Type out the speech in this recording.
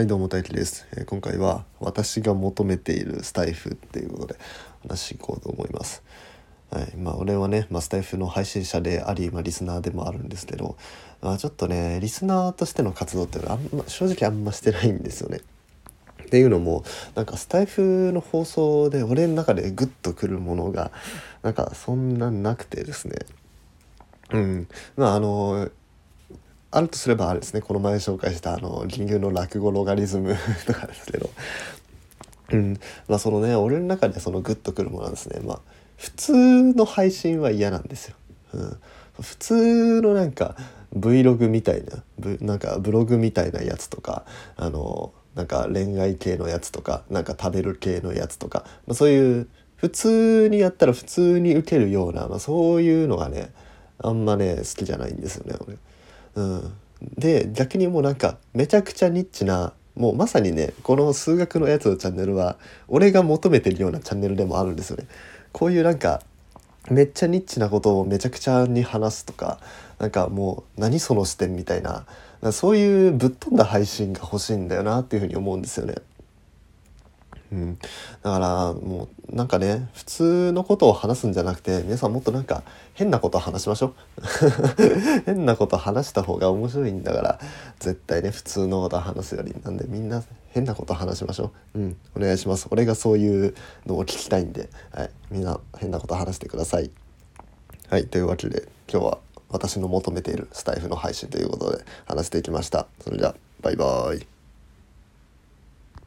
はいどうも大輝です、えー今回は私が求めているスタイフっていうことで話していこうと思います。はいまあ俺はね、まあ、スタイフの配信者であり、まあ、リスナーでもあるんですけど、まあ、ちょっとねリスナーとしての活動っていうのはあんま正直あんましてないんですよね。っていうのもなんかスタイフの放送で俺の中でグッとくるものがなんかそんななくてですね。うん。まああのあるとすればあれですねこの前紹介したあの銀牛の落語ロガリズム とかですけどうんまあそのね俺の中でそのグッとくるものはですねまあ普通の配信は嫌なんですよ。うん、普通のなんか Vlog みたいなブなんかブログみたいなやつとかあのなんか恋愛系のやつとかなんか食べる系のやつとか、まあ、そういう普通にやったら普通に受けるような、まあ、そういうのがねあんまね好きじゃないんですよね俺。うん、で逆にもうなんかめちゃくちゃニッチなもうまさにねこの数学のやつのチャンネルは俺が求めてるようなチャンネルでもあるんですよね。こういうなんかめっちゃニッチなことをめちゃくちゃに話すとかなんかもう何その視点みたいなそういうぶっ飛んだ配信が欲しいんだよなっていうふうに思うんですよね。うん、だからもうなんかね普通のことを話すんじゃなくて皆さんもっとなんか変なこと話しましょう。変なこと話した方が面白いんだから絶対ね普通のこと話すよりなんでみんな変なこと話しましょう。うん。お願いします。俺がそういうのを聞きたいんで、はい、みんな変なこと話してください。はい。というわけで今日は私の求めているスタイフの配信ということで話していきました。それではバイバーイ。